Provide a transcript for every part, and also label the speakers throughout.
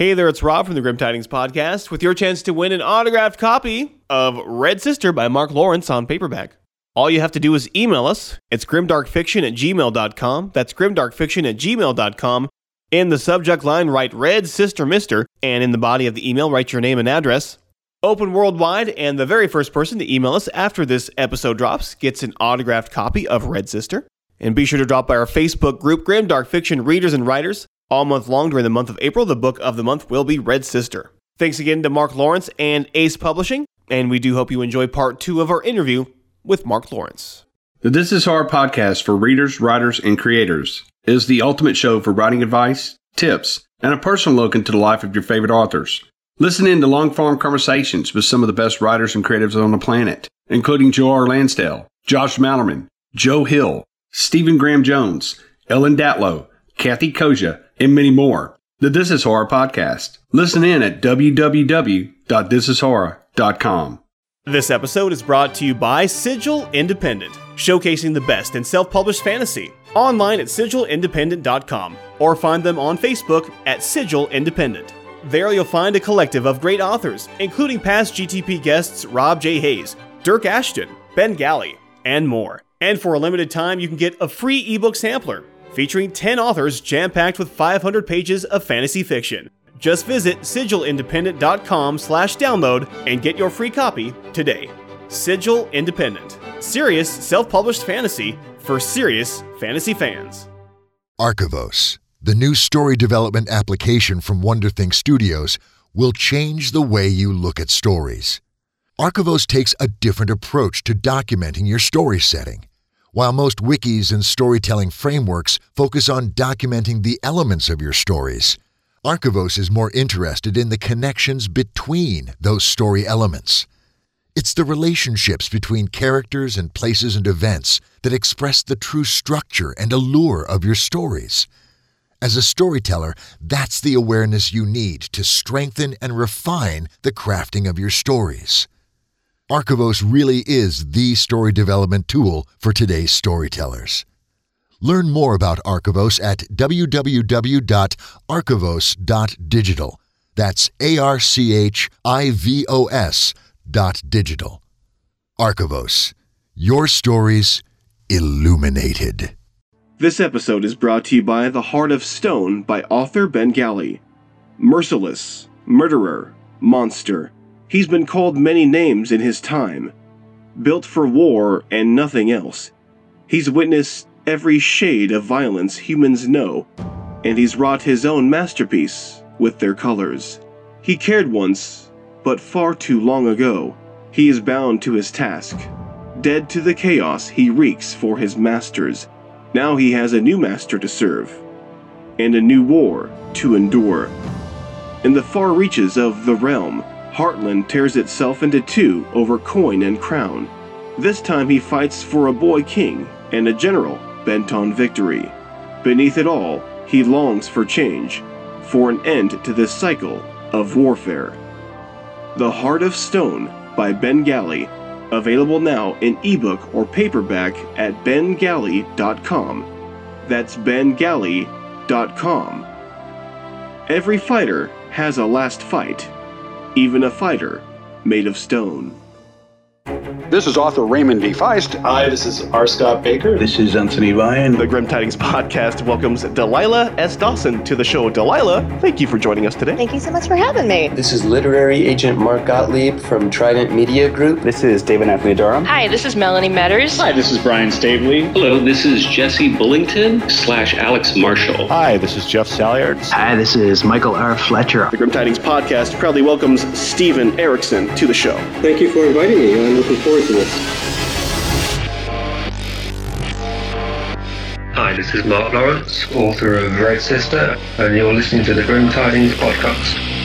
Speaker 1: Hey there, it's Rob from the Grim Tidings Podcast with your chance to win an autographed copy of Red Sister by Mark Lawrence on paperback. All you have to do is email us. It's grimdarkfiction at gmail.com. That's grimdarkfiction at gmail.com. In the subject line, write Red Sister Mister, and in the body of the email, write your name and address. Open worldwide, and the very first person to email us after this episode drops gets an autographed copy of Red Sister. And be sure to drop by our Facebook group, Grim Dark Fiction Readers and Writers. All month long during the month of April, the book of the month will be Red Sister. Thanks again to Mark Lawrence and Ace Publishing, and we do hope you enjoy part two of our interview with Mark Lawrence.
Speaker 2: The This Is Horror podcast for readers, writers, and creators it is the ultimate show for writing advice, tips, and a personal look into the life of your favorite authors. Listen in to long form conversations with some of the best writers and creatives on the planet, including Joe R. Lansdale, Josh Malerman, Joe Hill, Stephen Graham Jones, Ellen Datlow, Kathe Koja, and many more. The This Is Horror podcast. Listen in at www.thisishorror.com.
Speaker 1: This episode is brought to you by Sigil Independent, showcasing the best in self published fantasy. Online at sigilindependent.com or find them on Facebook at Sigil Independent. There you'll find a collective of great authors, including past GTP guests Rob J. Hayes, Dyrk Ashton, Ben Galley, and more. And for a limited time, you can get a free ebook sampler featuring 10 authors jam packed with 500 pages of fantasy fiction. Just visit sigilindependent.com slash download and get your free copy today. Sigil Independent. Serious self-published fantasy for serious fantasy fans.
Speaker 3: Archivos, the new story development application from WonderThink Studios, will change the way you look at stories. Archivos takes a different approach to documenting your story setting. While most wikis and storytelling frameworks focus on documenting the elements of your stories, Archivos is more interested in the connections between those story elements. It's the relationships between characters and places and events that express the true structure and allure of your stories. As a storyteller, that's the awareness you need to strengthen and refine the crafting of your stories. Archivos really is the story development tool for today's storytellers. Learn more about Archivos at www.archivos.digital. That's A R C H I V O S dot digital. Archivos, your stories illuminated.
Speaker 1: This episode is brought to you by The Heart of Stone by author Ben Galley. Merciless, murderer, monster He's been called many names in his time. Built for war and nothing else. He's witnessed every shade of violence humans know, and he's wrought his own masterpiece with their colors. He cared once, but far too long ago. He is bound to his task. Dead to the chaos he wreaks for his masters. Now he has a new master to serve, and a new war to endure. In the far reaches of the realm, Hartlund tears itself into two over coin and crown. This time he fights for a boy king and a general bent on victory. Beneath it all, he longs for change, for an end to this cycle of warfare. The Heart of Stone by Ben Galley, available now in ebook or paperback at bengalley.com. That's bengalley.com. Every fighter has a last fight even a fighter made of stone.
Speaker 4: This is author Raymond D. Feist.
Speaker 5: Hi, this is R. Scott Bakker.
Speaker 6: This is Anthony Ryan.
Speaker 1: The Grim Tidings Podcast welcomes Delilah S. Dawson to the show. Delilah, thank you for joining us today.
Speaker 7: Thank you so much for having me.
Speaker 5: This is literary agent Mark Gottlieb from Trident Media Group.
Speaker 8: This is David Anthony Durham.
Speaker 9: Hi, this is Melanie Meadors.
Speaker 10: Hi, this is Brian Staveley.
Speaker 11: Hello, this is Jesse Bullington slash Alex Marshall.
Speaker 12: Hi, this is Jeff Salyards.
Speaker 13: Hi, this is Michael R. Fletcher.
Speaker 1: The Grim Tidings Podcast proudly welcomes Steven Erikson to the show.
Speaker 14: Thank you for inviting me. I'm looking forward
Speaker 15: Hi, this is Mark Lawrence, author of Red Sister, and you're listening to the Grim Tidings podcast.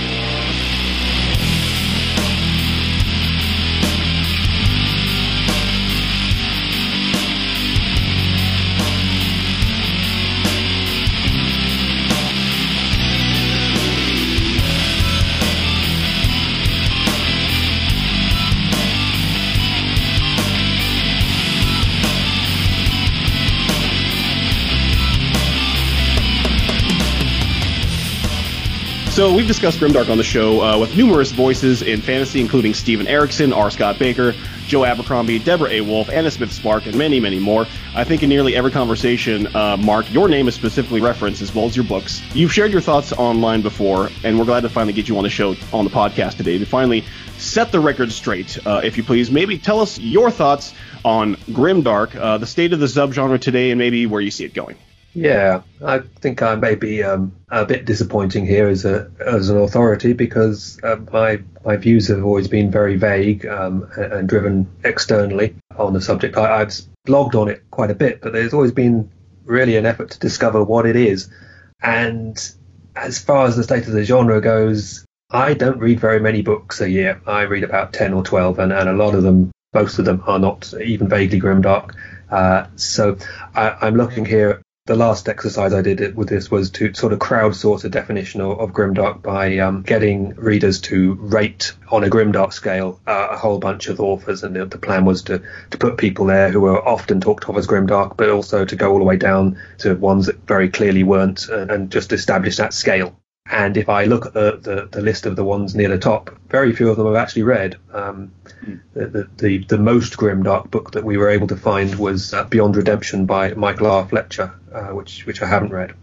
Speaker 6: So we've discussed Grimdark on the show uh, with numerous voices in fantasy, including Steven Erikson, R. Scott Bakker, Joe Abercrombie, Deborah A. Wolf, Anna Smith Spark, and many, many more. I think in nearly every conversation, uh, Mark, your name is specifically referenced as well as your books. You've shared your thoughts online before, and we're glad to finally get you on the show on the podcast today to finally set the record straight, uh, if you please. Maybe tell us your thoughts on Grimdark, uh, the state of the subgenre today, and maybe where you see it going.
Speaker 15: Yeah, I think I may be um, a bit disappointing here as a as an authority because uh, my my views have always been very vague um, and, and, driven externally on the subject. I, I've blogged on it quite a bit, but there's always been really an effort to discover what it is. And as far as the state of the genre goes, I don't read very many books a year. I read about ten or twelve, and, and a lot of them, most of them, are not even vaguely grimdark. Uh, so I, am looking here the last exercise I did with this was to sort of crowdsource a definition of, of grimdark by um, getting readers to rate on a grimdark scale uh, a whole bunch of authors, and the, the, plan was to to put people there who were often talked of as grimdark, but also to go all the way down to ones that very clearly weren't, and, and just establish that scale. And if I look at the, the, the, list of the ones near the top, very few of them I've actually read. Um, mm. the, the, the, most grim dark book that we were able to find was uh, Beyond Redemption by Michael R. Fletcher, uh, which which I haven't read.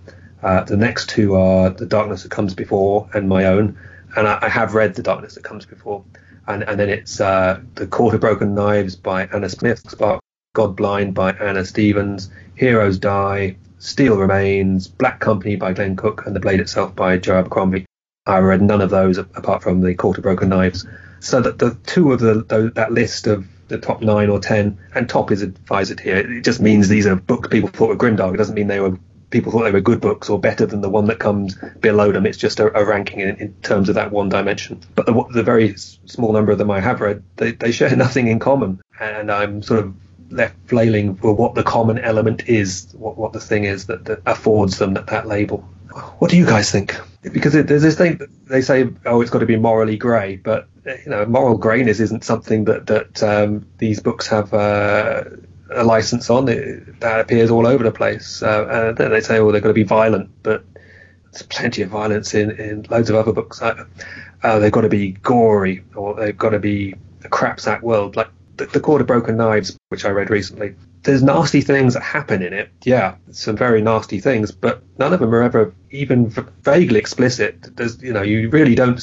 Speaker 15: Uh, the next two are The Darkness That Comes Before and my own, and I, I have read The Darkness That Comes Before. And, and then it's uh, The Court of Broken Knives by Anna Smith, Spark Godblind by Anna Stephens, Heroes Die, Steel Remains, Black Company by Glen Cook, and The Blade itself by Joe Abercrombie. I read none of those apart from The Court of Broken Knives. So that the two of the, the that list of the top nine or ten, and top is advised here. It just means these are books people thought were grimdark. It doesn't mean they were people thought they were good books or better than the one that comes below them. It's just a, a ranking in, in, terms of that one dimension. But the, the, very small number of them I have read, they, they share nothing in common, and I'm sort of left flailing for what the common element is, what, what the thing is that, that affords them that, that label. What do you guys think? Because it, there's this thing they say, oh, it's got to be morally grey, but you know, moral greyness isn't something that that um, these books have uh, a license on. It, that appears all over the place. Uh, and they say, oh, they've got to be violent, but there's plenty of violence in, in loads of other books. Uh, uh they've got to be gory, or they've got to be a crapsack world. Like the, the Court of Broken Knives, which I read recently, there's nasty things that happen in it. Yeah, some very nasty things, but none of them are ever even vaguely explicit. There's, you know, you really don't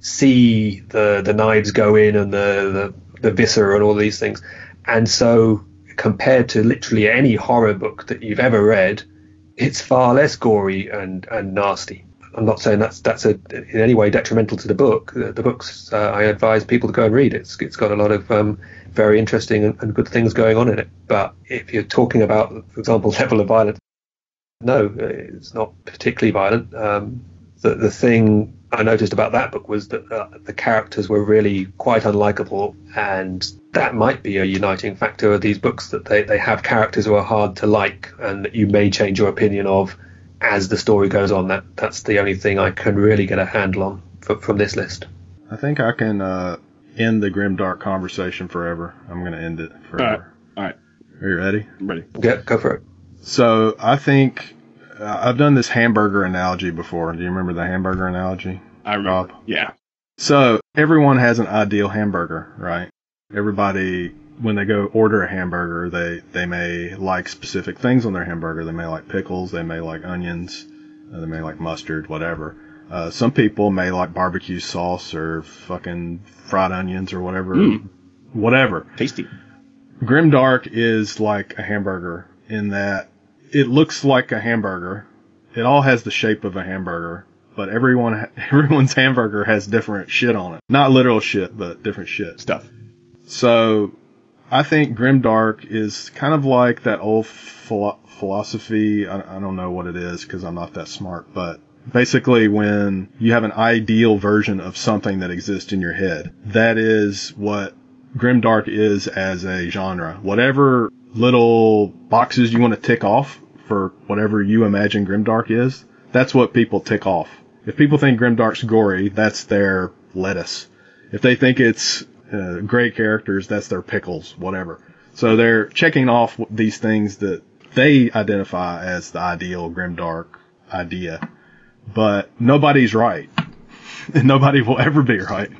Speaker 15: see the the knives go in and the the, the viscera and all these things. And so, compared to literally any horror book that you've ever read, it's far less gory and and nasty. I'm not saying that's that's a, in any way detrimental to the book. The, the books uh, I advise people to go and read. It's it's got a lot of um, very interesting and, and, good things going on in it. But if you're talking about, for example, level of violence, no, it's not particularly violent. Um, the the thing I noticed about that book was that uh, the characters were really quite unlikable, and that might be a uniting factor of these books that they, they have characters who are hard to like and that you may change your opinion of as the story goes on. That that's the only thing I can really get a handle on from, from this list.
Speaker 16: I think I can uh, end the grim dark conversation forever. I'm going to end it forever.
Speaker 6: All right. All right.
Speaker 16: Are you ready?
Speaker 6: I'm ready.
Speaker 15: Yeah, go for it.
Speaker 16: So I think uh, I've done this hamburger analogy before. Do you remember the hamburger analogy?
Speaker 6: I remember. Rob? Yeah.
Speaker 16: So everyone has an ideal hamburger, right? Everybody when they go order a hamburger, they they may like specific things on their hamburger. They may like pickles, they may like onions, uh, they may like mustard, whatever. Uh, some people may like barbecue sauce or fucking fried onions or whatever, mm. whatever.
Speaker 6: Tasty.
Speaker 16: Grimdark is like a hamburger in that it looks like a hamburger. It all has the shape of a hamburger, but everyone everyone's hamburger has different shit on it. Not literal shit, but different shit
Speaker 6: stuff.
Speaker 16: So I think grimdark is kind of like that old philo- philosophy. I, I don't know what it is because I'm not that smart, but basically when you have an ideal version of something that exists in your head, that is what grimdark is as a genre. Whatever little boxes you want to tick off for whatever you imagine grimdark is, that's what people tick off. If people think grimdark's gory, that's their lettuce. If they think it's uh, great characters, that's their pickles, whatever. So they're checking off these things that they identify as the ideal grimdark idea, but nobody's right. and nobody will ever be right.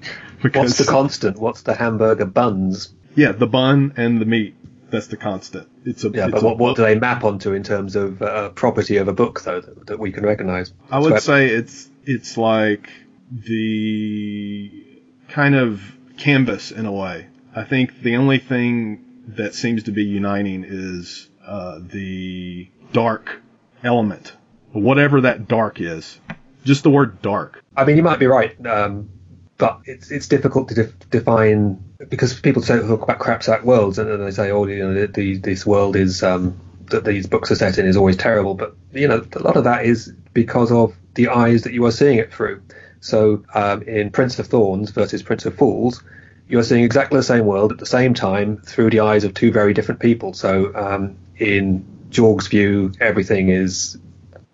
Speaker 15: Because, What's the constant? What's the hamburger buns?
Speaker 16: Yeah, the bun and the meat. That's the constant. It's a
Speaker 15: yeah,
Speaker 16: it's
Speaker 15: but what, what do they map onto in terms of uh, property of a book though that, that we can recognise?
Speaker 16: I would so say it's it's like the kind of canvas in a way. I think the only thing that seems to be uniting is uh, the dark element, whatever that dark is. Just the word dark.
Speaker 15: I mean, you might be right, um, but it's it's difficult to def- define because people talk about crap sack worlds and they say, oh, you know, the, this world is um, that these books are set in is always terrible. But you know, a lot of that is because of the eyes that you are seeing it through. So um, in Prince of Thorns versus Prince of Fools, you are seeing exactly the same world at the same time through the eyes of two very different people. So um, in Jorg's view, everything is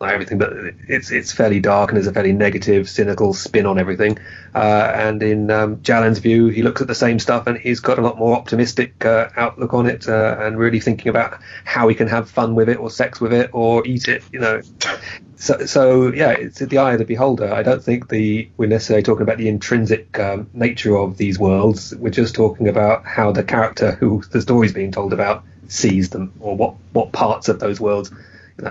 Speaker 15: everything, but it's it's fairly dark and there's a fairly negative, cynical spin on everything. Uh, and in um, Jalan's view, he looks at the same stuff and he's got a lot more optimistic uh, outlook on it uh, and really thinking about how he can have fun with it or sex with it or eat it. You know, so so yeah, it's the eye of the beholder. I don't think the we're necessarily talking about the intrinsic um, nature of these worlds. We're just talking about how the character who the story's being told about sees them or what what parts of those worlds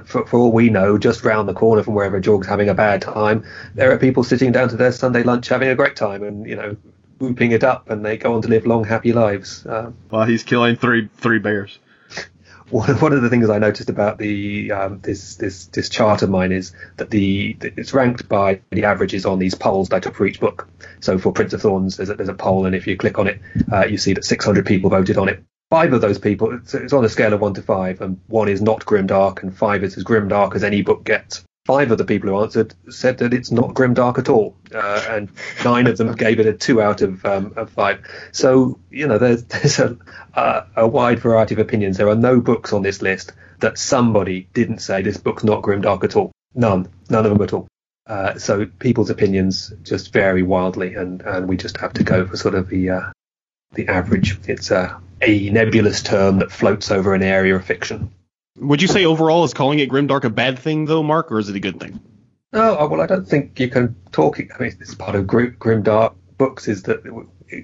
Speaker 15: for, for all we know, just round the corner from wherever Jorg's having a bad time, there are people sitting down to their Sunday lunch having a great time and, you know, whooping it up and they go on to live long, happy lives. Um,
Speaker 16: While he's killing three three bears.
Speaker 15: One, one of the things I noticed about the um, this this this chart of mine is that the it's ranked by the averages on these polls that I took for each book. So for Prince of Thorns, there's a, there's a poll, and if you click on it, uh, you see that 600 people voted on it five of those people, it's, it's, on a scale of one to five, and one is not grimdark, and five is as grimdark as any book gets. Five of the people who answered said that it's not grimdark at all, uh, and nine of them gave it a two out of, um, of five. So you know, there's, there's a, uh, a wide variety of opinions. There are no books on this list that somebody didn't say this book's not grimdark at all. None, none of them at all. Uh, so people's opinions just vary wildly, and, and we just have to go for sort of the uh, the average. It's a, a nebulous term that floats over an area of fiction.
Speaker 6: Would you say overall is calling it grimdark a bad thing though, Mark, or is it a good thing?
Speaker 15: No, well, I don't think you can talk. I mean, it's part of grimdark books is that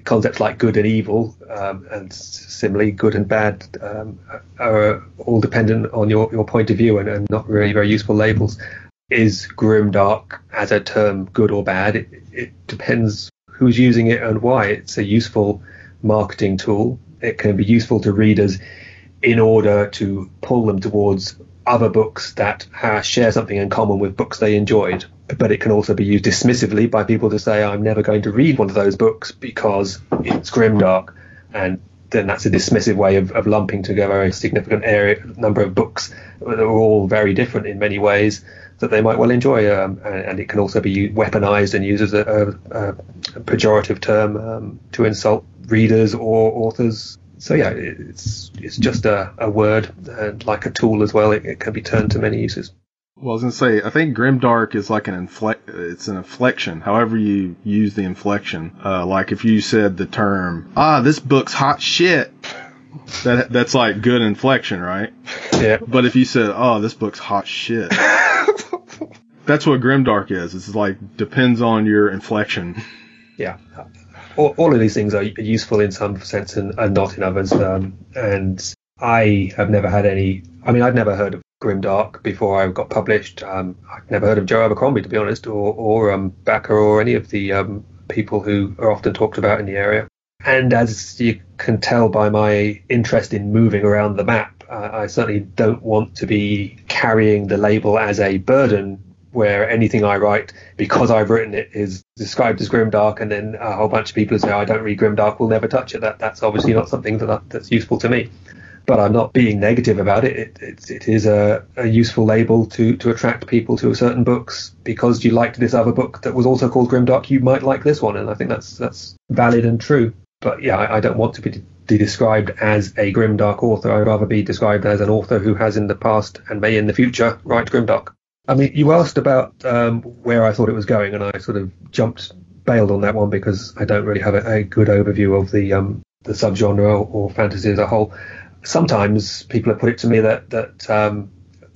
Speaker 15: concepts like good and evil, um, and similarly good and bad, um, are all dependent on your, your point of view and, and not really very useful labels. Is grimdark as a term good or bad? It, it depends who's using it and why. It's a useful marketing tool. It can be useful to readers in order to pull them towards other books that share something in common with books they enjoyed. But it can also be used dismissively by people to say, I'm never going to read one of those books because it's grimdark. And then that's a dismissive way of, of lumping together a significant area number of books that are all very different in many ways that they might well enjoy. Um, and, and, it can also be weaponized and used as a, a, a pejorative term um, to insult readers or authors. So yeah, it's it's just a, a word and like a tool as well. It, it can be turned to many uses.
Speaker 16: Well, I was gonna say, I think grimdark is like an inflect. It's an inflection. However you use the inflection. Uh, like if you said the term, "Ah, this book's hot shit," that that's like good inflection, right?
Speaker 15: Yeah.
Speaker 16: But if you said, "Oh, this book's hot shit," that's what grimdark is. It's like depends on your inflection.
Speaker 15: Yeah all, all, of these things are useful in some sense and, and not in others. Um, and I have never had any. I mean, I'd never heard of Grimdark before I got published. Um, I've never heard of Joe Abercrombie, to be honest, or or um, Bakker, or any of the um, people who are often talked about in the area. And as you can tell by my interest in moving around the map, uh, I certainly don't want to be carrying the label as a burden where anything I write, because I've written it, is described as grimdark, and then a whole bunch of people say I don't read grimdark will never touch it. That that's obviously not something that that's useful to me. But I'm not being negative about it. It, it, it is a, a useful label to, to attract people to certain books because you liked this other book that was also called Grimdark. You might like this one, and I think that's that's valid and true. But yeah, I, I don't want to be described as a grimdark author. I'd rather be described as an author who has in the past and may in the future write grimdark. I mean, you asked about um, where I thought it was going, and I sort of jumped, bailed on that one because I don't really have a, a good overview of the um, the subgenre or, or, fantasy as a whole. Sometimes people have put it to me that that um,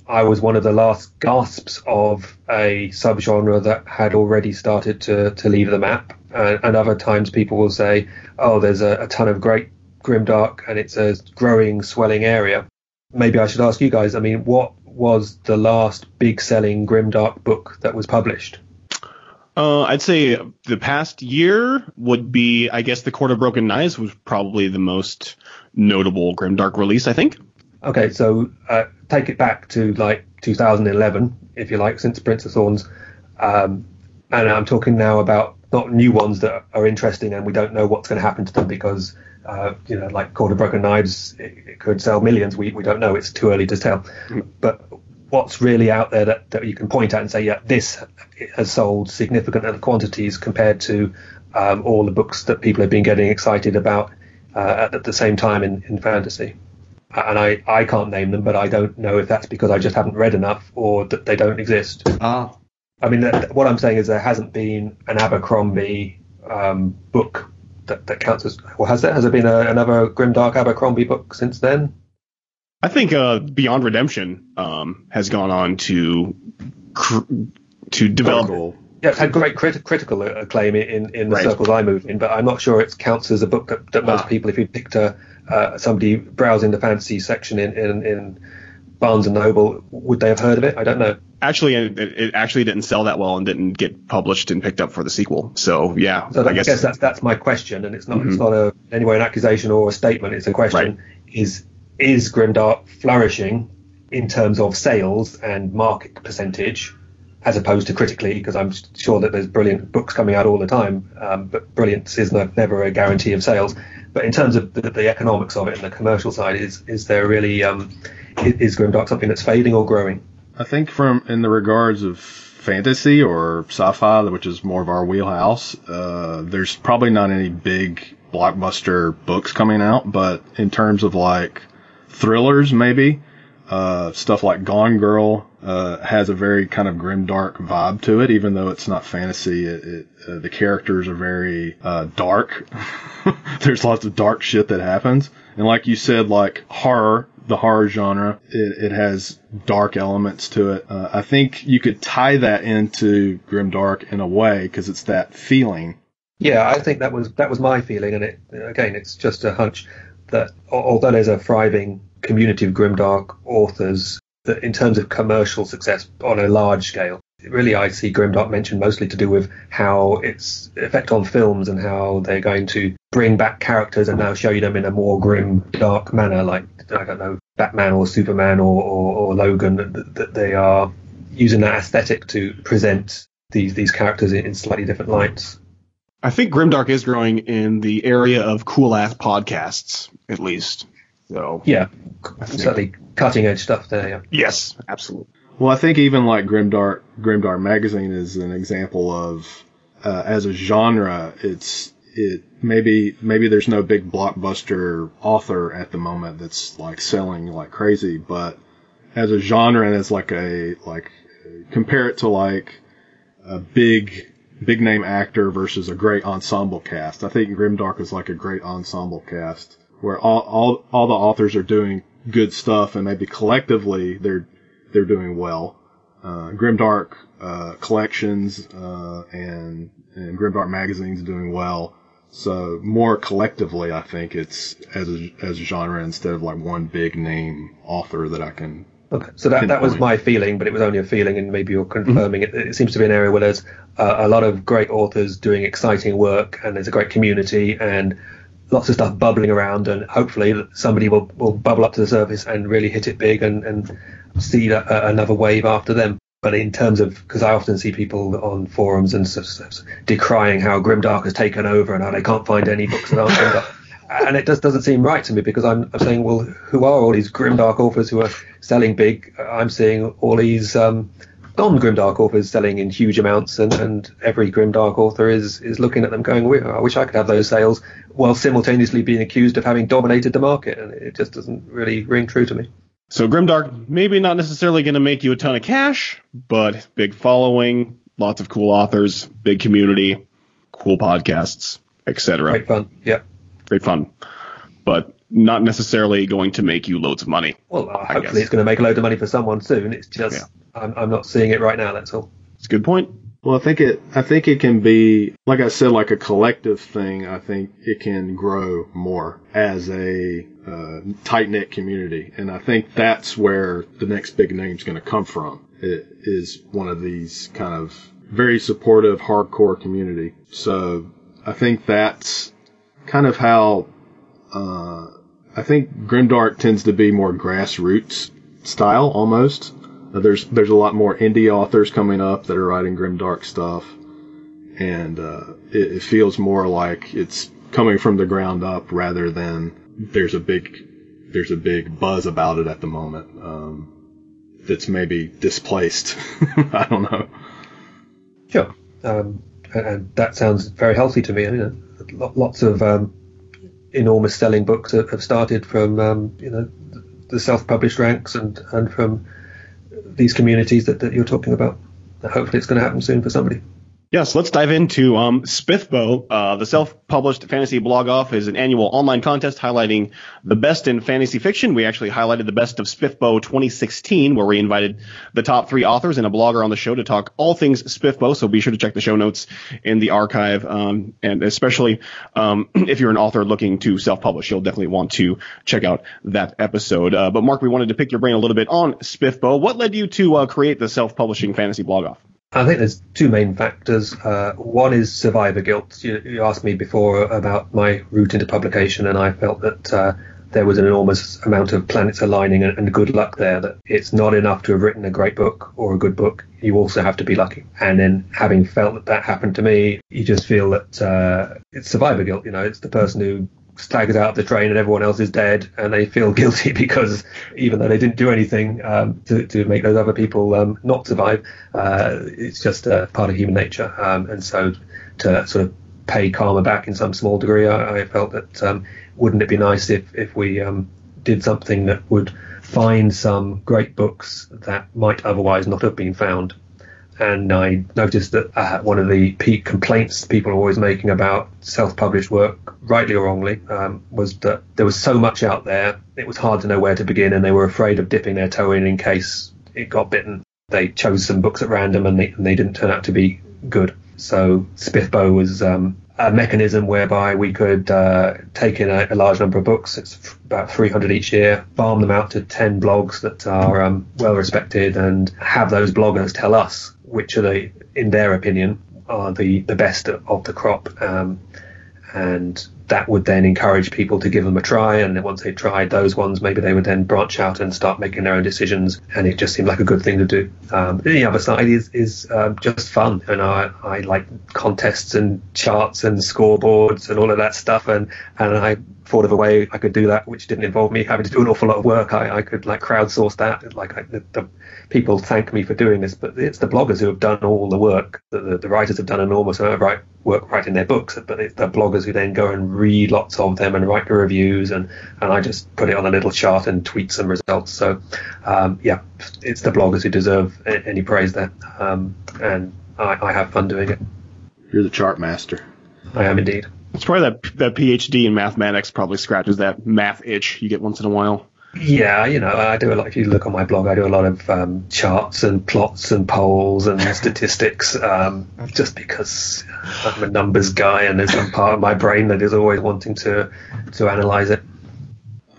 Speaker 15: I was one of the last gasps of a subgenre that had already started to, to leave the map. And, and other times people will say, oh, there's a, a ton of great grimdark and it's a growing, swelling area. Maybe I should ask you guys, I mean, what was the last big selling grimdark book that was published?
Speaker 1: Uh, I'd say the past year would be, I guess, the Court of Broken Knives was probably the most notable grimdark release. I think.
Speaker 15: Okay, so uh, take it back to like 2011, if you like, since Prince of Thorns, um, and I'm talking now about not new ones that are interesting and we don't know what's going to happen to them because uh, you know, like Court of Broken Knives, it, it, could sell millions. We we don't know. It's too early to tell. Mm. But what's really out there that, that you can point at and say, yeah, this has sold significant quantities compared to um, all the books that people have been getting excited about uh, at the same time in, in fantasy. And I, I can't name them, but I don't know if that's because I just haven't read enough or that they don't exist.
Speaker 1: Ah.
Speaker 15: I mean, what I'm saying is there hasn't been an Abercrombie um, book that, that counts as. Well, has there? Has there been a, another grimdark Abercrombie book since then?
Speaker 1: I think uh, Beyond Redemption um, has gone on to cr- to develop.
Speaker 15: cool. Yeah, it's had great crit- critical acclaim in, in the right. circles I move in, but I'm not sure it counts as a book that, that most ah. people, if you picked a, uh, somebody browsing the fantasy section in, in, in Barnes and Noble, would they have heard of it? I don't know.
Speaker 1: Actually, it, it, actually didn't sell that well and didn't get published and picked up for the sequel. So yeah,
Speaker 15: so I, guess, I guess that's that's my question, and it's not mm-hmm. it's not a anyway an accusation or a statement. It's a question: right. is is Grimdark flourishing in terms of sales and market percentage, as opposed to critically? Because I'm sure that there's brilliant books coming out all the time, um, but brilliance is never a guarantee of sales. But in terms of the, the, economics of it and the commercial side, is is there really um, is Grimdark something that's fading or growing?
Speaker 16: I think from in the regards of fantasy or sci-fi, which is more of our wheelhouse, uh, there's probably not any big blockbuster books coming out, but in terms of like thrillers, maybe. Uh, stuff like Gone Girl uh, has a very kind of grim, dark vibe to it, even though it's not fantasy. It, it uh, the characters are very uh, dark. There's lots of dark shit that happens, and like you said, like horror, the horror genre, it, it has dark elements to it. Uh, I think you could tie that into grim, dark in a way because it's that feeling.
Speaker 15: Yeah, I think that was that was my feeling, and it again, it's just a hunch that although there's a thriving community of grimdark authors, that in terms of commercial success on a large scale, really I see grimdark mentioned mostly to do with how its effect on films and how they're going to bring back characters and now show you them in a more grim, dark manner, like I don't know, Batman or Superman or, or, or Logan, that, that, they are using that aesthetic to present these these characters in, in slightly different lights.
Speaker 1: I think Grimdark is growing in the area of cool ass podcasts, at least. So
Speaker 15: yeah, certainly cutting edge stuff there. Yeah.
Speaker 1: Yes, absolutely.
Speaker 16: Well, I think even like Grimdark, Grimdark magazine is an example of uh, as a genre, it's it maybe maybe there's no big blockbuster author at the moment that's like selling like crazy, but as a genre and as like a like compare it to like a big big name actor versus a great ensemble cast. I think Grimdark is like a great ensemble cast where all, all, all the authors are doing good stuff and maybe collectively they're, they're doing well. Uh, Grimdark, uh, collections, uh, and, and Grimdark magazine's doing well. So more collectively, I think it's as a, as a genre instead of like one big name author that I can
Speaker 15: Okay, so that, that was my feeling, but it was only a feeling, and maybe you're confirming mm-hmm. it. It seems to be an area where there's uh, a lot of great authors doing exciting work, and there's a great community, and lots of stuff bubbling around, and hopefully somebody will, will bubble up to the surface and really hit it big and, and see that, uh, another wave after them. But in terms of, because I often see people on forums and sort of decrying how Grimdark has taken over and how they can't find any books that aren't Grimdark and it just doesn't seem right to me because I'm, I'm, saying, well, who are all these grimdark authors who are selling big? I'm seeing all these um, non-grimdark authors selling in huge amounts, and, and every grimdark author is is looking at them going, I wish I could have those sales, while simultaneously being accused of having dominated the market, and it just doesn't really ring true to me.
Speaker 1: So Grimdark, maybe not necessarily going to make you a ton of cash, but big following, lots of cool authors, big community, cool podcasts, etc.
Speaker 15: Great fun. Yeah
Speaker 1: great fun. But not necessarily going to make you loads of money.
Speaker 15: Well, uh, hopefully it's going to make a load of money for someone soon. It's just yeah. I'm, I'm not seeing it right now. That's all.
Speaker 1: It's a good point.
Speaker 16: Well, I think it. I think it can be, like I said, like a collective thing. I think it can grow more as a uh, tight knit community, and I think that's where the next big name is going to come from. It is one of these kind of very supportive, hardcore community. So I think that's kind of how. Uh, I think Grimdark tends to be more grassroots style almost. Uh, there's there's a lot more indie authors coming up that are writing grimdark stuff, and uh, it, it, feels more like it's coming from the ground up rather than there's a big there's a big buzz about it at the moment um, that's maybe displaced. I don't know.
Speaker 15: Sure, um, and that sounds very healthy to me. I mean, lots of um, enormous selling books have started from um, you know the self-published ranks and and from these communities that, that you're talking about. Hopefully, it's going to happen soon for somebody.
Speaker 1: Yes, let's dive into um, SPFBO. Uh, the self-published fantasy blog off is an annual online contest highlighting the best in fantasy fiction. We actually highlighted the best of SPFBO 2016, where we invited the top three authors and a blogger on the show to talk all things SPFBO. So be sure to check the show notes in the archive, um, and especially um, if you're an author looking to self-publish, you'll definitely want to check out that episode. Uh, but Mark, we wanted to pick your brain a little bit on SPFBO. What led you to uh, create the self-publishing fantasy blog off?
Speaker 15: I think there's two main factors. Uh, one is survivor guilt. You, you, asked me before about my route into publication, and I felt that uh, there was an enormous amount of planets aligning and, and, good luck there. That it's not enough to have written a great book or a good book. You also have to be lucky. And then, having felt that that happened to me, you just feel that uh, it's survivor guilt. You know, it's the person who staggers out of the train and everyone else is dead and they feel guilty because even though they didn't do anything um, to, to make those other people um, not survive, uh, it's just a part of human nature. Um, and so to sort of pay karma back in some small degree, I, I felt that um, wouldn't it be nice if, if we um, did something that would find some great books that might otherwise not have been found and I noticed that uh, one of the complaints people are always making about self-published work, rightly or wrongly, um, was that there was so much out there, it was hard to know where to begin, and they were afraid of dipping their toe in in case it got bitten. They chose some books at random, and they, and they didn't turn out to be good. So SPFBO was um, a mechanism whereby we could uh, take in a, a, large number of books. It's about 300 each year, farm them out to 10 blogs that are um, well respected, and have those bloggers tell us which are the, in their opinion, are the, the best of the crop. Um, and that would then encourage people to give them a try. And then once they tried those ones, maybe they would then branch out and start making their own decisions. And it just seemed like a good thing to do. Um, the other side is is um, just fun, and I, I like contests and charts and scoreboards and all of that stuff. And and I thought of a way I could do that, which didn't involve me having to do an awful lot of work. I, I could like crowdsource that. Like I, the, the people thank me for doing this, but it's the bloggers who have done all the work. The, the, the writers have done enormous amount of work writing their books, but it's the bloggers who then go and read lots of them and write the reviews, and, and I just put it on a little chart and tweet some results. So, um, yeah, it's the bloggers who deserve any praise there, um, and I, I have fun doing it.
Speaker 16: You're the chart master.
Speaker 15: I am indeed.
Speaker 1: It's probably that that PhD in mathematics probably scratches that math itch you get once in a while.
Speaker 15: Yeah, you know, I do a lot. If you look on my blog, I do a lot of um, charts and plots and polls and statistics, um, just because I'm a numbers guy and there's some part of my brain that is always wanting to to analyze it.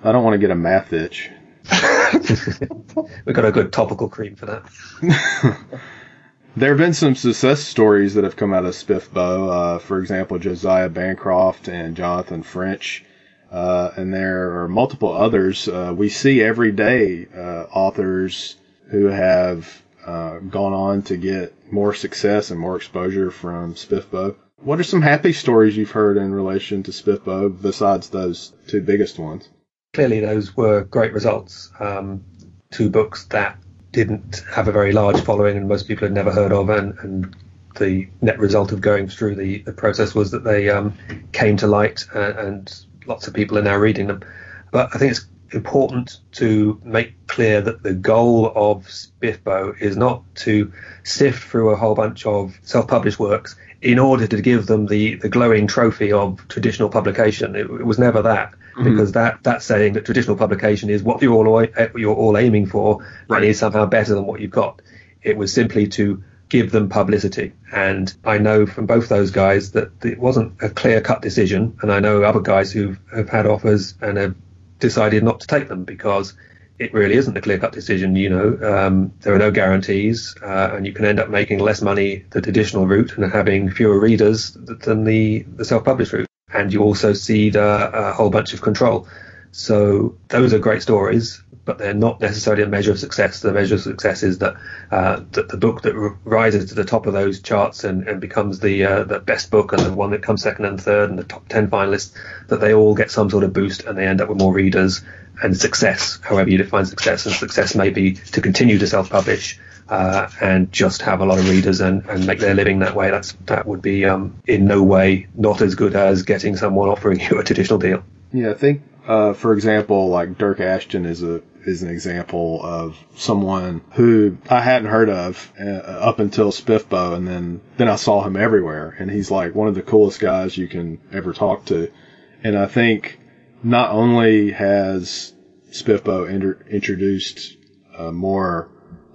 Speaker 16: I don't want to get a math itch.
Speaker 15: We've got a good topical cream for that.
Speaker 16: there have been some success stories that have come out of SPFBO. Uh, for example, Josiah Bancroft and Jonathan French uh, and there are multiple others. Uh, we see every day uh, authors who have uh, gone on to get more success and more exposure from Spiffbo. What are some happy stories you've heard in relation to Spiffbo besides those two biggest ones?
Speaker 15: Clearly, those were great results. Um, two books that didn't have a very large following and most people had never heard of, and, and the net result of going through the, the process was that they um, came to light and, and lots of people are now reading them. But I think it's important to make clear that the goal of SPIFBO is not to sift through a whole bunch of self-published works in order to give them the, the glowing trophy of traditional publication. It, it was never that. Because that that's saying that traditional publication is what you're all you're all aiming for right. and is somehow better than what you've got. It was simply to give them publicity. And I know from both those guys that it wasn't a clear cut decision. And I know other guys who have had offers and have decided not to take them because it really isn't a clear cut decision. You know, um, there are no guarantees, uh, and you can end up making less money the traditional route and having fewer readers than the, the self published route. And you also see a whole bunch of control. So those are great stories but they're not necessarily a measure of success. The measure of success is that, uh, that the book that rises to the top of those charts and, and becomes the uh, the best book and the one that comes second and third and the top 10 finalists, that they all get some sort of boost and they end up with more readers and success, however you define success. And success may be to continue to self-publish uh, and just have a lot of readers and, and make their living that way. That's that would be um, in no way not as good as getting someone offering you a traditional deal.
Speaker 16: Yeah, I think uh, for example, like Dyrk Ashton is a is an example of someone who I hadn't heard of uh, up until Spiffbo, and then then I saw him everywhere, and he's like one of the coolest guys you can ever talk to. And I think not only has Spiffbo inter- introduced uh, more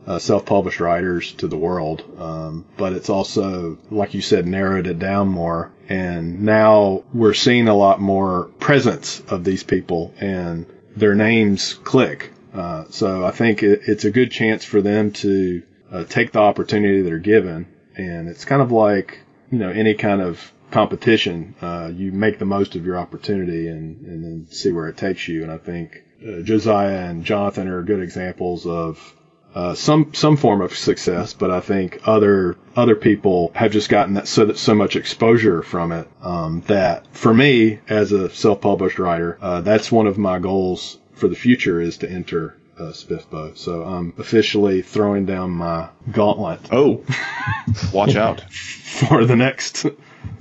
Speaker 16: uh, self-published writers to the world, um, but it's also, like you said, narrowed it down more. And now we're seeing a lot more presence of these people, and their names click. Uh, so I think it, it's a good chance for them to uh, take the opportunity they're given. And it's kind of like, you know, any kind of competition. Uh, you make the most of your opportunity and, and then see where it takes you. And I think uh, Josiah and Jonathan are good examples of uh, some some form of success, but I think other other people have just gotten that so that so much exposure from it um, that for me as a self-published writer, uh, that's one of my goals for the future is to enter uh, SPIFBO. So I'm officially throwing down my gauntlet.
Speaker 1: Oh, watch out
Speaker 16: for the next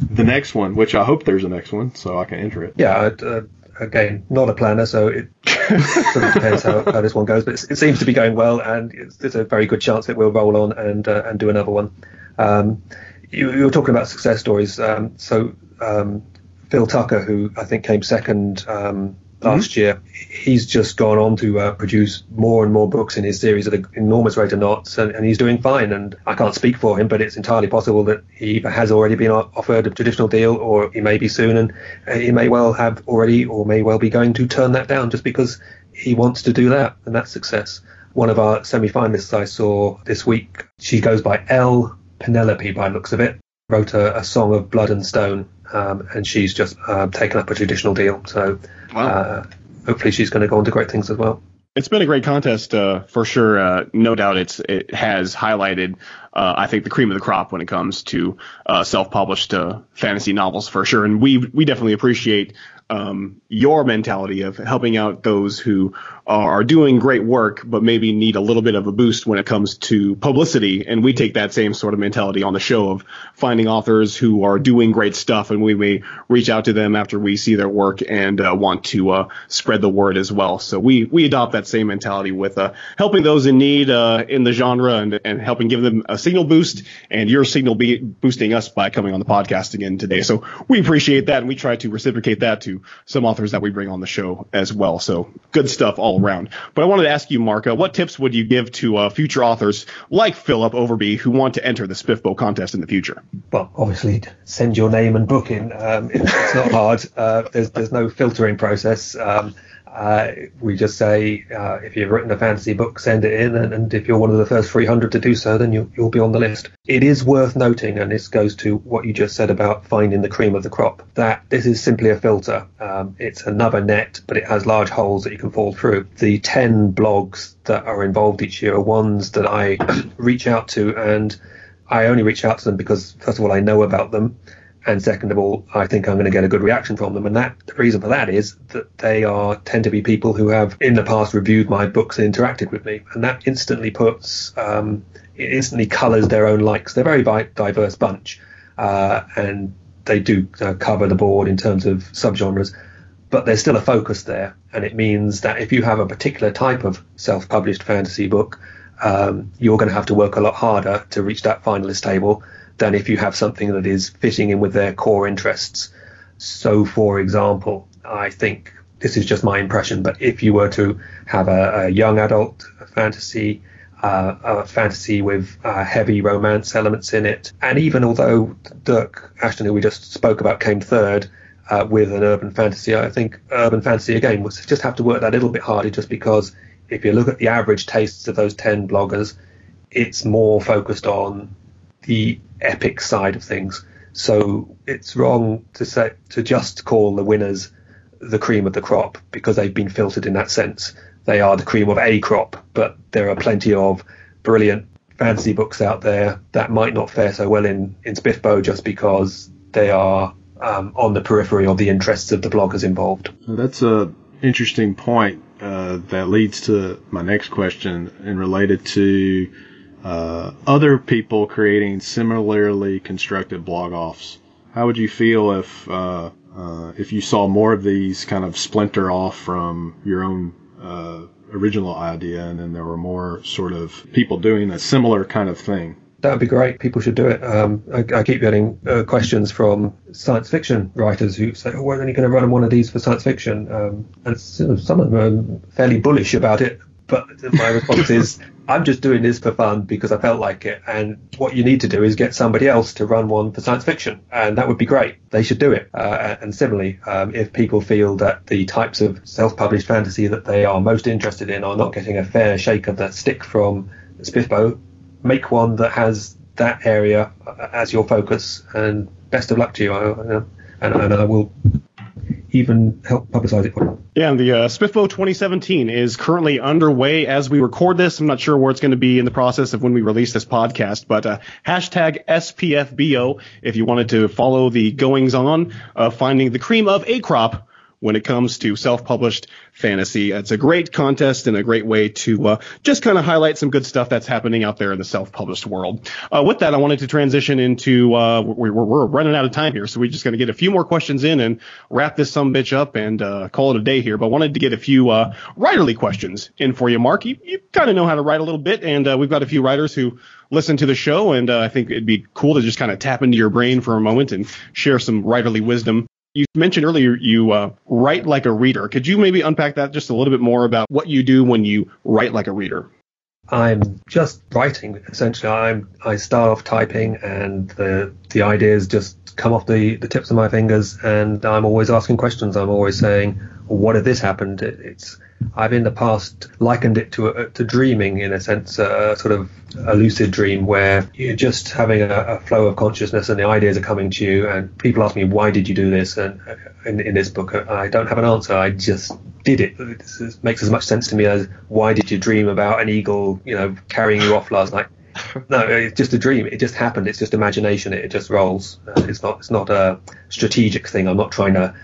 Speaker 16: the next one, which I hope there's a next one, so I can enter it.
Speaker 15: Yeah. Uh, again, not a planner, so it sort of depends how, how, this one goes. But it seems to be going well, and there's a very good chance that we'll roll on and uh, and do another one. Um, you, you, were talking about success stories. Um, so um, Phil Tucker, who I think came second um, last mm-hmm. year. He's just gone on to uh, produce more and more books in his series at an enormous rate of knots, and, and, he's doing fine. And I can't speak for him, but it's entirely possible that he has already been offered a traditional deal, or he may be soon, and uh, he may well have already, or may well be going to turn that down just because he wants to do that, and that's success. One of our semi-finalists I saw this week, she goes by L. Penelope by looks of it, wrote a, a song of blood and stone, um, and she's just uh, taken up a traditional deal. So wow. uh, hopefully she's going to go on to great things as well.
Speaker 1: It's been a great contest uh, for sure. Uh, no doubt, it's it has highlighted, uh, I think, the cream of the crop when it comes to uh, self-published fantasy novels for sure. And we we definitely appreciate um, your mentality of helping out those who are doing great work, but maybe need a little bit of a boost when it comes to publicity. And we take that same sort of mentality on the show of finding authors who are doing great stuff, and we may reach out to them after we see their work and uh, want to uh, spread the word as well. So we we adopt that same mentality with uh, helping those in need uh, in the genre and and helping give them a signal boost. And your signal be boosting us by coming on the podcast again today. So we appreciate that, and we try to reciprocate that to some authors that we bring on the show as well. So good stuff all around. But I wanted to ask you, Marco, what tips would you give to uh, future authors like Philip Overby who want to enter the SPIFBO contest in the future?
Speaker 15: Well, obviously, send your name and book in. Um, it's not hard. Uh, there's there's no filtering process. Um, uh, we just say uh, if you've written a fantasy book, send it in, and, and, if you're one of the first 300 to do so, then you, will be on the list. It is worth noting, and this goes to what you just said about finding the cream of the crop, that this is simply a filter. Um, it's another net, but it has large holes that you can fall through. The 10 blogs that are involved each year are ones that I reach out to, and I only reach out to them because, first of all, I know about them and second of all, I think I'm going to get a good reaction from them. And that the reason for that is that they are tend to be people who have in the past reviewed my books and interacted with me, and that instantly puts um, it instantly colours their own likes. They're a very diverse bunch, uh, and they do uh, cover the board in terms of subgenres. but there's still a focus there, and it means that if you have a particular type of self-published fantasy book, um, you're going to have to work a lot harder to reach that finalist table than if you have something that is fitting in with their core interests. So, for example, I think this is just my impression, but if you were to have a, a young adult fantasy, uh, a fantasy with uh, heavy romance elements in it, and even although Dyrk Ashton, who we just spoke about, came third uh, with an urban fantasy, I think urban fantasy again would just have to work that a little bit harder, just because if you look at the average tastes of those ten bloggers, it's more focused on the epic side of things. So it's wrong to say to just call the winners the cream of the crop because they've been filtered in that sense. They are the cream of a crop, but there are plenty of brilliant fantasy books out there that might not fare so well in in Spiffbo just because they are um, on the periphery of the interests of the bloggers involved.
Speaker 16: That's a interesting point uh, that leads to my next question and related to uh, other people creating similarly constructed blog offs. How would you feel if uh, uh, if you saw more of these kind of splinter off from your own uh, original idea, and then there were more sort of people doing a similar kind of thing?
Speaker 15: That would be great. People should do it. Um, I, I, keep getting uh, questions from science fiction writers who say, "Oh, we're only going to run one of these for science fiction," um, and some of them are fairly bullish about it. But my response is, I'm just doing this for fun because I felt like it. And what you need to do is get somebody else to run one for science fiction, and that would be great. They should do it. Uh, and similarly, um, if people feel that the types of self-published fantasy that they are most interested in are not getting a fair shake of the stick from Spiffbo, make one that has that area as your focus. And best of luck to you. I, and, and I will even help publicize it
Speaker 1: Yeah, and the uh, Spiffbo 2017 is currently underway as we record this. I'm not sure where it's going to be in the process of when we release this podcast, but uh, hashtag SPFBO if you wanted to follow the goings on of finding the cream of a crop when it comes to self-published fantasy. It's a great contest and a great way to uh, just kind of highlight some good stuff that's happening out there in the self-published world. Uh, with that, I wanted to transition into uh, we're, we're, running out of time here, so we're just going to get a few more questions in and wrap this some bitch up and uh, call it a day here. But I wanted to get a few uh, writerly questions in for you, Mark. You, you kind of know how to write a little bit, and uh, we've got a few writers who listen to the show, and I think it'd be cool to just kind of tap into your brain for a moment and share some writerly wisdom. You mentioned earlier you uh, write like a reader. Could you maybe unpack that just a little bit more about what you do when you write like a reader?
Speaker 15: I'm just writing essentially. I'm I start off typing and the the ideas just come off the, the tips of my fingers and I'm always asking questions. I'm always saying, what if this happened? It, it's I've in the past likened it to a, to dreaming in a sense, a sort of a lucid dream where you're just having a, a, flow of consciousness and the ideas are coming to you. And people ask me, why did you do this? And in, in this book, I don't have an answer. I just did it. It makes as much sense to me as why did you dream about an eagle, you know, carrying you off last night? no, it's just a dream. It just happened. It's just imagination. It, just rolls. Uh, it's not. It's not a strategic thing. I'm not trying to uh,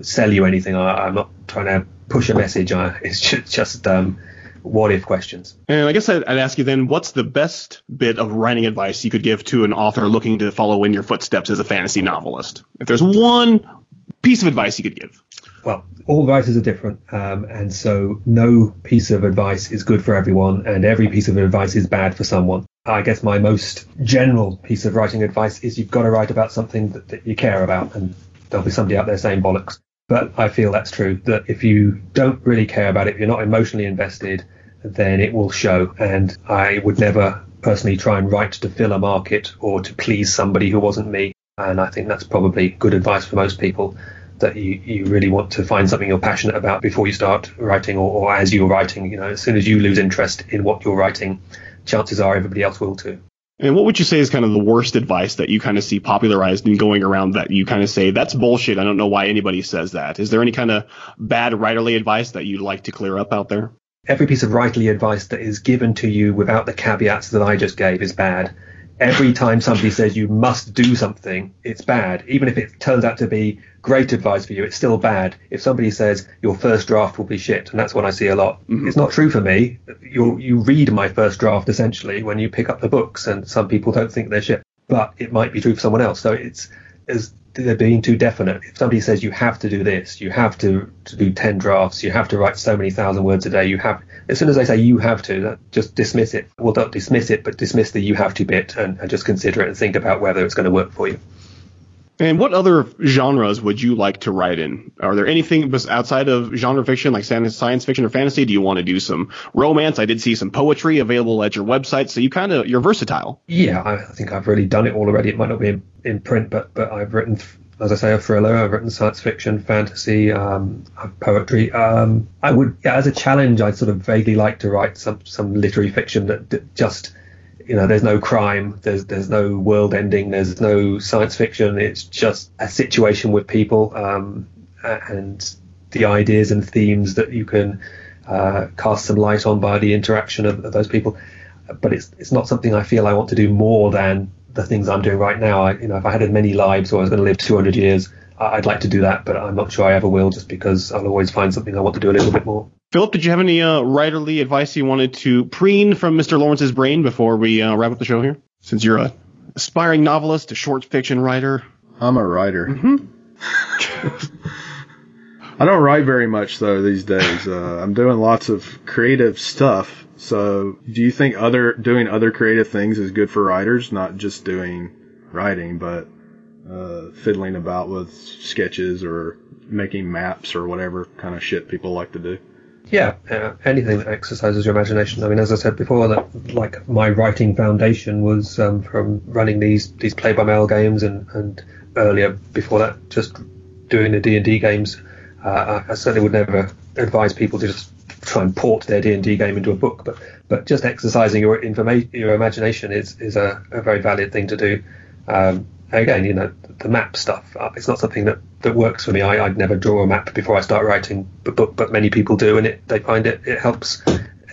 Speaker 15: sell you anything. I, am not trying to push a message. I, it's just, just um, what if questions.
Speaker 1: And I guess I'd, I'd, ask you then, what's the best bit of writing advice you could give to an author looking to follow in your footsteps as a fantasy novelist? If there's one piece of advice you could give.
Speaker 15: Well, all writers are different, um, and so no piece of advice is good for everyone, and every piece of advice is bad for someone. I guess my most general piece of writing advice is you've got to write about something that, that you care about, and there'll be somebody out there saying bollocks. But I feel that's true, that if you don't really care about it, if you're not emotionally invested, then it will show. And I would never personally try and write to fill a market or to please somebody who wasn't me. And I think that's probably good advice for most people that you, you really want to find something you're passionate about before you start writing or, or as you're writing. You know, as soon as you lose interest in what you're writing, chances are everybody else will too.
Speaker 1: And what would you say is kind of the worst advice that you kind of see popularized and going around that you kind of say, that's bullshit. I don't know why anybody says that. Is there any kind of bad writerly advice that you'd like to clear up out there?
Speaker 15: Every piece of writerly advice that is given to you without the caveats that I just gave is bad. Every time somebody says you must do something, it's bad. Even if it turns out to be great advice for you, it's still bad. If somebody says your first draft will be shit, and that's what I see a lot, mm-hmm. it's not true for me. You you read my first draft essentially when you pick up the books, and some people don't think they're shit, but it might be true for someone else. So it's as they're being too definite. If somebody says you have to do this, you have to, to do 10 drafts, you have to write so many thousand words a day, you have, as soon as they say you have to, just dismiss it. Well, don't dismiss it, but dismiss the you have to bit and, and just consider it and think about whether it's going to work for you.
Speaker 1: And what other genres would you like to write in? Are there anything outside of genre fiction, like science fiction or fantasy? Do you want to do some romance? I did see some poetry available at your website, so you kind of you're versatile.
Speaker 15: Yeah, I think I've really done it all already. It might not be in, in print, but but I've written, as I say, a thriller. I've written science fiction, fantasy, um, poetry. Um, I would, as a challenge, I'd sort of vaguely like to write some some literary fiction that, that just you know, there's no crime, there's there's no world ending, there's no science fiction. It's just a situation with people um, and the ideas and themes that you can uh, cast some light on by the interaction of, of, those people. But it's it's not something I feel I want to do more than the things I'm doing right now. I, you know, if I had as many lives or I was going to live 200 years, I'd like to do that, but I'm not sure I ever will, just because I'll always find something I want to do a little bit more.
Speaker 1: Philip, did you have any uh, writerly advice you wanted to preen from Mr. Lawrence's brain before we uh, wrap up the show here? Since you're a aspiring novelist, a short fiction writer.
Speaker 16: I'm a writer.
Speaker 1: Mm-hmm.
Speaker 16: I don't write very much though these days. Uh, I'm doing lots of creative stuff. So, do you think other doing other creative things is good for writers, not just doing writing, but uh, fiddling about with sketches or making maps or whatever kind of shit people like to do?
Speaker 15: Yeah, uh, anything that exercises your imagination. I mean, as I said before, that like my writing foundation was um, from running these these play by mail games, and, and earlier before that, just doing the D and D games. Uh, I certainly would never advise people to just try and port their D and D game into a book, but but just exercising your information, your imagination is is a, a very valid thing to do. Um, again, you know, the map stuff. Uh, it's not something that, that works for me. I, I'd never draw a map before I start writing, but, but, but many people do, and it, they find it, it helps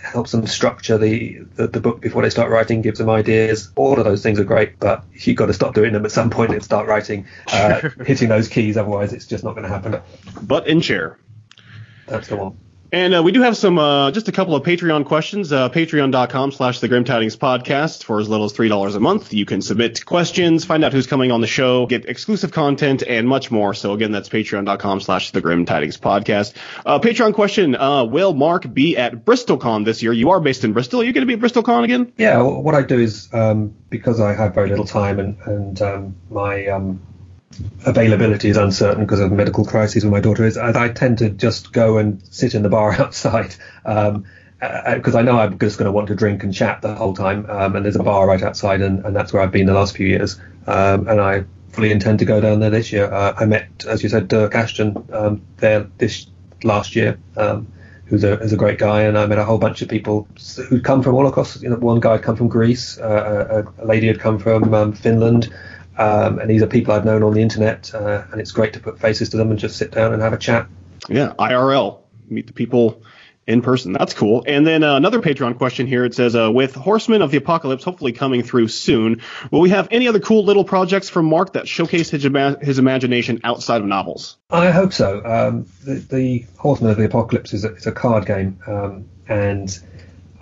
Speaker 15: helps them structure the, the, the, book before they start writing, gives them ideas. All of those things are great, but you've got to stop doing them at some point and start writing, uh, hitting those keys. Otherwise, it's just not going to happen.
Speaker 1: But in chair.
Speaker 15: That's the one.
Speaker 1: And uh, we do have some, uh, just a couple of Patreon questions. Uh, Patreon.com slash the Grim Tidings podcast for as little as $3 a month. You can submit questions, find out who's coming on the show, get exclusive content, and much more. So again, that's Patreon.com slash the Grim Tidings podcast. Uh, Patreon question, uh, will Mark be at BristolCon this year? You are based in Bristol. Are you going to be at BristolCon again?
Speaker 15: Yeah, what I do is, um, because I have very little time and, and um, my um, availability is uncertain because of medical crises where my daughter is, I, I tend to just go and sit in the bar outside. Um, because uh, I know I'm just going to want to drink and chat the whole time. Um, and there's a bar right outside, and, and that's where I've been the last few years. Um, and I fully intend to go down there this year. Uh, I met, as you said, Dyrk Ashton um, there this last year, um, who's a, a great guy. And I met a whole bunch of people who'd come from all across. You know, one guy had come from Greece, uh, a, a, lady had come from um, Finland. Um, and these are people I've known on the internet, uh, and it's great to put faces to them and just sit down and have a chat.
Speaker 1: Yeah, IRL, meet the people in person. That's cool. And then uh, another Patreon question here. It says, uh, with Horsemen of the Apocalypse hopefully coming through soon, will we have any other cool little projects from Mark that showcase his, ima- his imagination outside of novels?
Speaker 15: I hope so. Um, the, the, Horsemen of the Apocalypse is a, a card game, um, and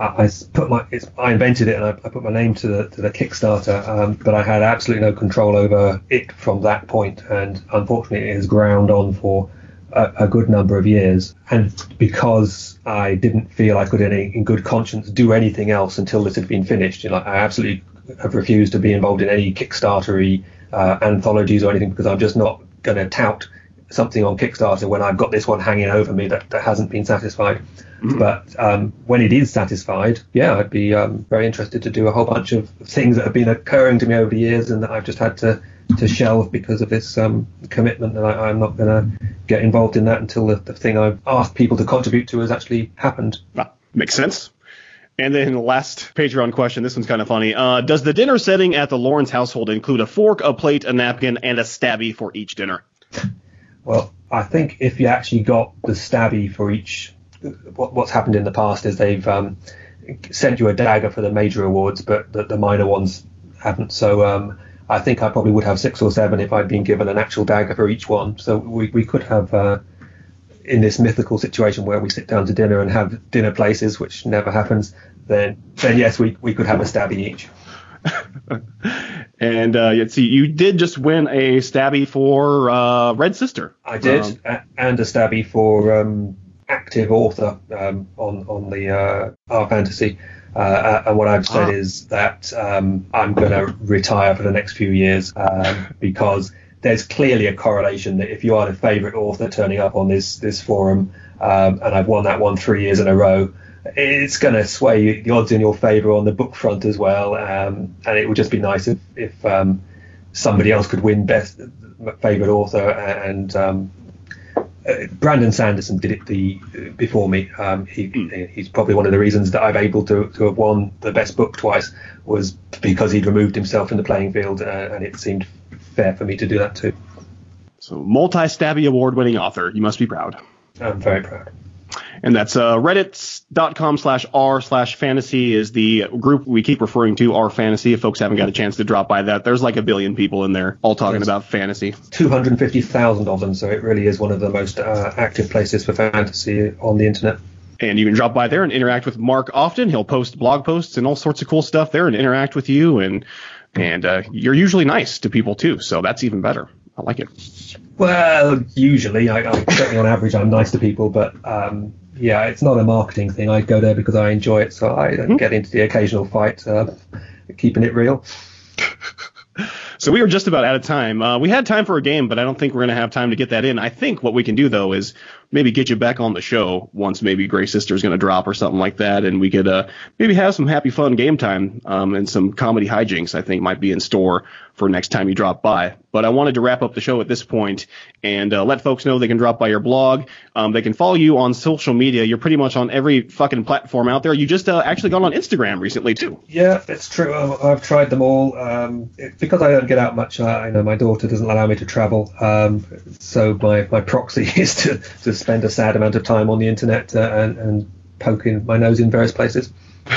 Speaker 15: I, put my I invented it and I, I, put my name to the to the Kickstarter, um, but I had absolutely no control over it from that point, and unfortunately, it has ground on for a, a, good number of years. And because I didn't feel I could, any, in good conscience, do anything else until this had been finished, you know, I absolutely have refused to be involved in any Kickstartery uh, anthologies or anything because I'm just not going to tout something on Kickstarter when I've got this one hanging over me that, that hasn't been satisfied. Mm-hmm. But um, when it is satisfied, yeah, I'd be um, very interested to do a whole bunch of things that have been occurring to me over the years and that I've just had to, to shelve because of this um, commitment that I, am not going to get involved in that until the, the, thing I've asked people to contribute to has actually happened.
Speaker 1: Ah, makes sense. And then the last Patreon question. This one's kind of funny. Uh, does the dinner setting at the Lawrence household include a fork, a plate, a napkin, and a stabby for each dinner?
Speaker 15: Well, I think if you actually got the stabby for each what, what's happened in the past is they've um, sent you a dagger for the major awards, but the, the minor ones haven't. So um, I think I probably would have six or seven if I'd been given an actual dagger for each one. So we, we could have uh, in this mythical situation where we sit down to dinner and have dinner places, which never happens. Then then yes, we we could have a stabby each.
Speaker 1: And uh, let's see, you did just win a stabby for uh, Red Sister.
Speaker 15: I did,
Speaker 1: Um,
Speaker 15: a- and a stabby for um, active author um, on on the uh, R Fantasy. Uh, uh, and what I've said
Speaker 1: Ah.
Speaker 15: is that um, I'm going to retire for the next few years um, because there's clearly a correlation that if you are the favourite author turning up on this this forum, um, and I've won that one three years in a row, it's going to sway the odds in your favour on the book front as well. Um, and it would just be nice if, if um, somebody else could win best favourite author and um, uh, Brandon Sanderson did it the before me. Um, he, he's probably one of the reasons that I'm able to, to have won the best book twice was because he'd removed himself from the playing field, uh, and it seemed fair for me to do that too.
Speaker 1: So multi-stabby award-winning author. You must be proud.
Speaker 15: I'm very proud.
Speaker 1: And that's uh, reddit.com slash r slash fantasy is the group we keep referring to, r fantasy. If folks haven't got a chance to drop by that, there's like a billion people in there all talking
Speaker 15: Yes.
Speaker 1: about fantasy.
Speaker 15: 250,000 of them, so it really is one of the most uh, active places for fantasy on the internet.
Speaker 1: And you can drop by there and interact with Mark often. He'll post blog posts and all sorts of cool stuff there and interact with you. And and uh, you're usually nice to people too, so that's even better. I like it.
Speaker 15: Well, usually, I, I certainly on average, I'm nice to people, but um, yeah, it's not a marketing thing. I go there because I enjoy it, so I don't get into the occasional fight, uh, keeping it real.
Speaker 1: So we were just about out of time. Uh, we had time for a game, but I don't think we're going to have time to get that in. I think what we can do though is maybe get you back on the show once maybe Grey Sister's going to drop or something like that, and we could uh, maybe have some happy fun game time um, and some comedy hijinks. I think might be in store for next time you drop by. But I wanted to wrap up the show at this point and uh, let folks know they can drop by your blog. Um, they can follow you on social media. You're pretty much on every fucking platform out there. You just uh, actually got on Instagram recently too.
Speaker 15: Yeah, it's true. I've tried them all. Um, it- because I don't get out much, uh, I know my daughter doesn't allow me to travel. Um, so my, my proxy is to, to spend a sad amount of time on the internet uh, and, and poking my nose in various places.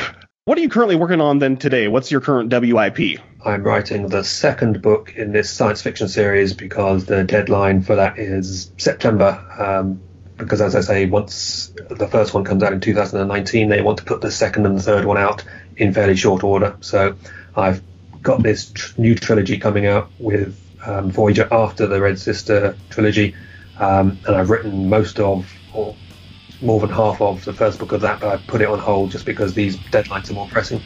Speaker 1: What are you currently working on then today? What's your current WIP?
Speaker 15: I'm writing the second book in this science fiction series because the deadline for that is September. Um, because, as I say, once the first one comes out in 2019, they want to put the second and the third one out in fairly short order. So I've got this tr- new trilogy coming out with um, Voyager after the Red Sister trilogy, um, and I've written most of, or more than half of, the first book of that, but I put it on hold just because these deadlines are more pressing.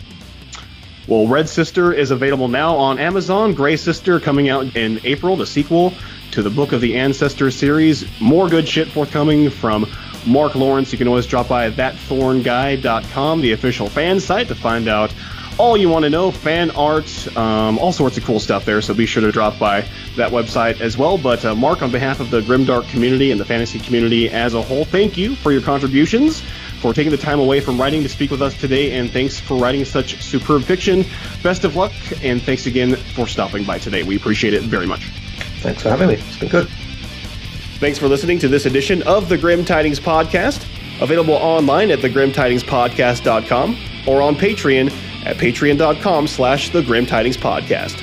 Speaker 1: Well, Red Sister is available now on Amazon. Grey Sister coming out in April, the sequel to the Book of the Ancestors series. More good shit forthcoming from Mark Lawrence. You can always drop by thatthornguy.com, the official fan site, to find out all you want to know, fan art, um, all sorts of cool stuff there. So be sure to drop by that website as well. But uh, Mark, on behalf of the Grimdark community and the fantasy community as a whole, thank you for your contributions, for taking the time away from writing to speak with us today, and thanks for writing such superb fiction. Best of luck, and thanks again for stopping by today. We appreciate it very much.
Speaker 15: Thanks for having me. It's been good.
Speaker 1: Thanks for listening to this edition of the Grim Tidings Podcast, available online at thegrimtidingspodcast.com or on Patreon at patreon.com slash the Grim Tidings Podcast.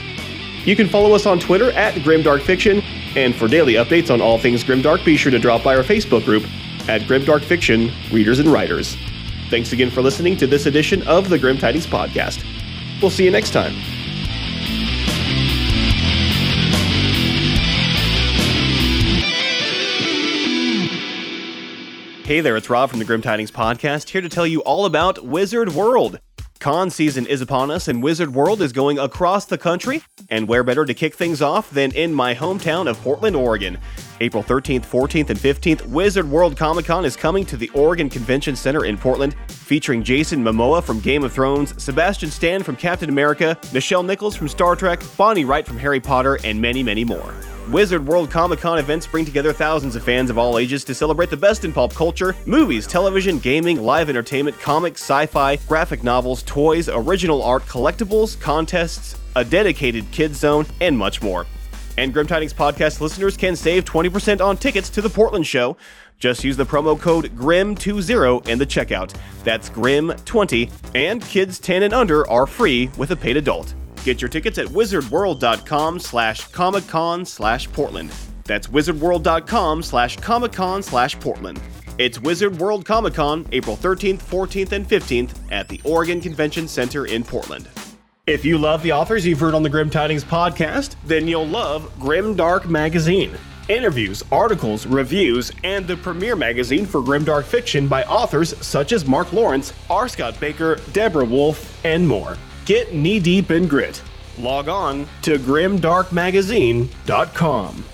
Speaker 1: You can follow us on Twitter at GrimDarkFiction, and for daily updates on all things Grimdark, be sure to drop by our Facebook group at Grimdark Fiction Readers and Writers. Thanks again for listening to this edition of the Grim Tidings Podcast. We'll see you next time. Hey there, it's Rob from the Grim Tidings Podcast, here to tell you all about Wizard World. Con season is upon us, and Wizard World is going across the country. And where better to kick things off than in my hometown of Portland, Oregon? April 13th, 14th, and 15th, Wizard World Comic Con is coming to the Oregon Convention Center in Portland, featuring Jason Momoa from Game of Thrones, Sebastian Stan from Captain America, Nichelle Nichols from Star Trek, Bonnie Wright from Harry Potter, and many, many more. Wizard World Comic Con events bring together thousands of fans of all ages to celebrate the best in pop culture movies, television, gaming, live entertainment, comics, sci fi, graphic novels, toys, original art, collectibles, contests, a dedicated kids zone, and much more. And Grim Tidings podcast listeners can save 20% on tickets to the Portland show. Just use the promo code GRIM20 in the checkout. That's GRIM20, and kids 10 and under are free with a paid adult. Get your tickets at wizardworld.com slash Comic Con slash Portland. That's wizardworld.com slash Comic Con slash Portland. It's Wizard World Comic Con, April 13th, 14th, and 15th at the Oregon Convention Center in Portland. If you love the authors you've heard on the Grim Tidings podcast, then you'll love Grim Dark Magazine. Interviews, articles, reviews, and the premier magazine for grimdark fiction by authors such as Mark Lawrence, R. Scott Bakker, Deborah Wolf, and more. Get knee deep in grit. Log on to grimdarkmagazine.com.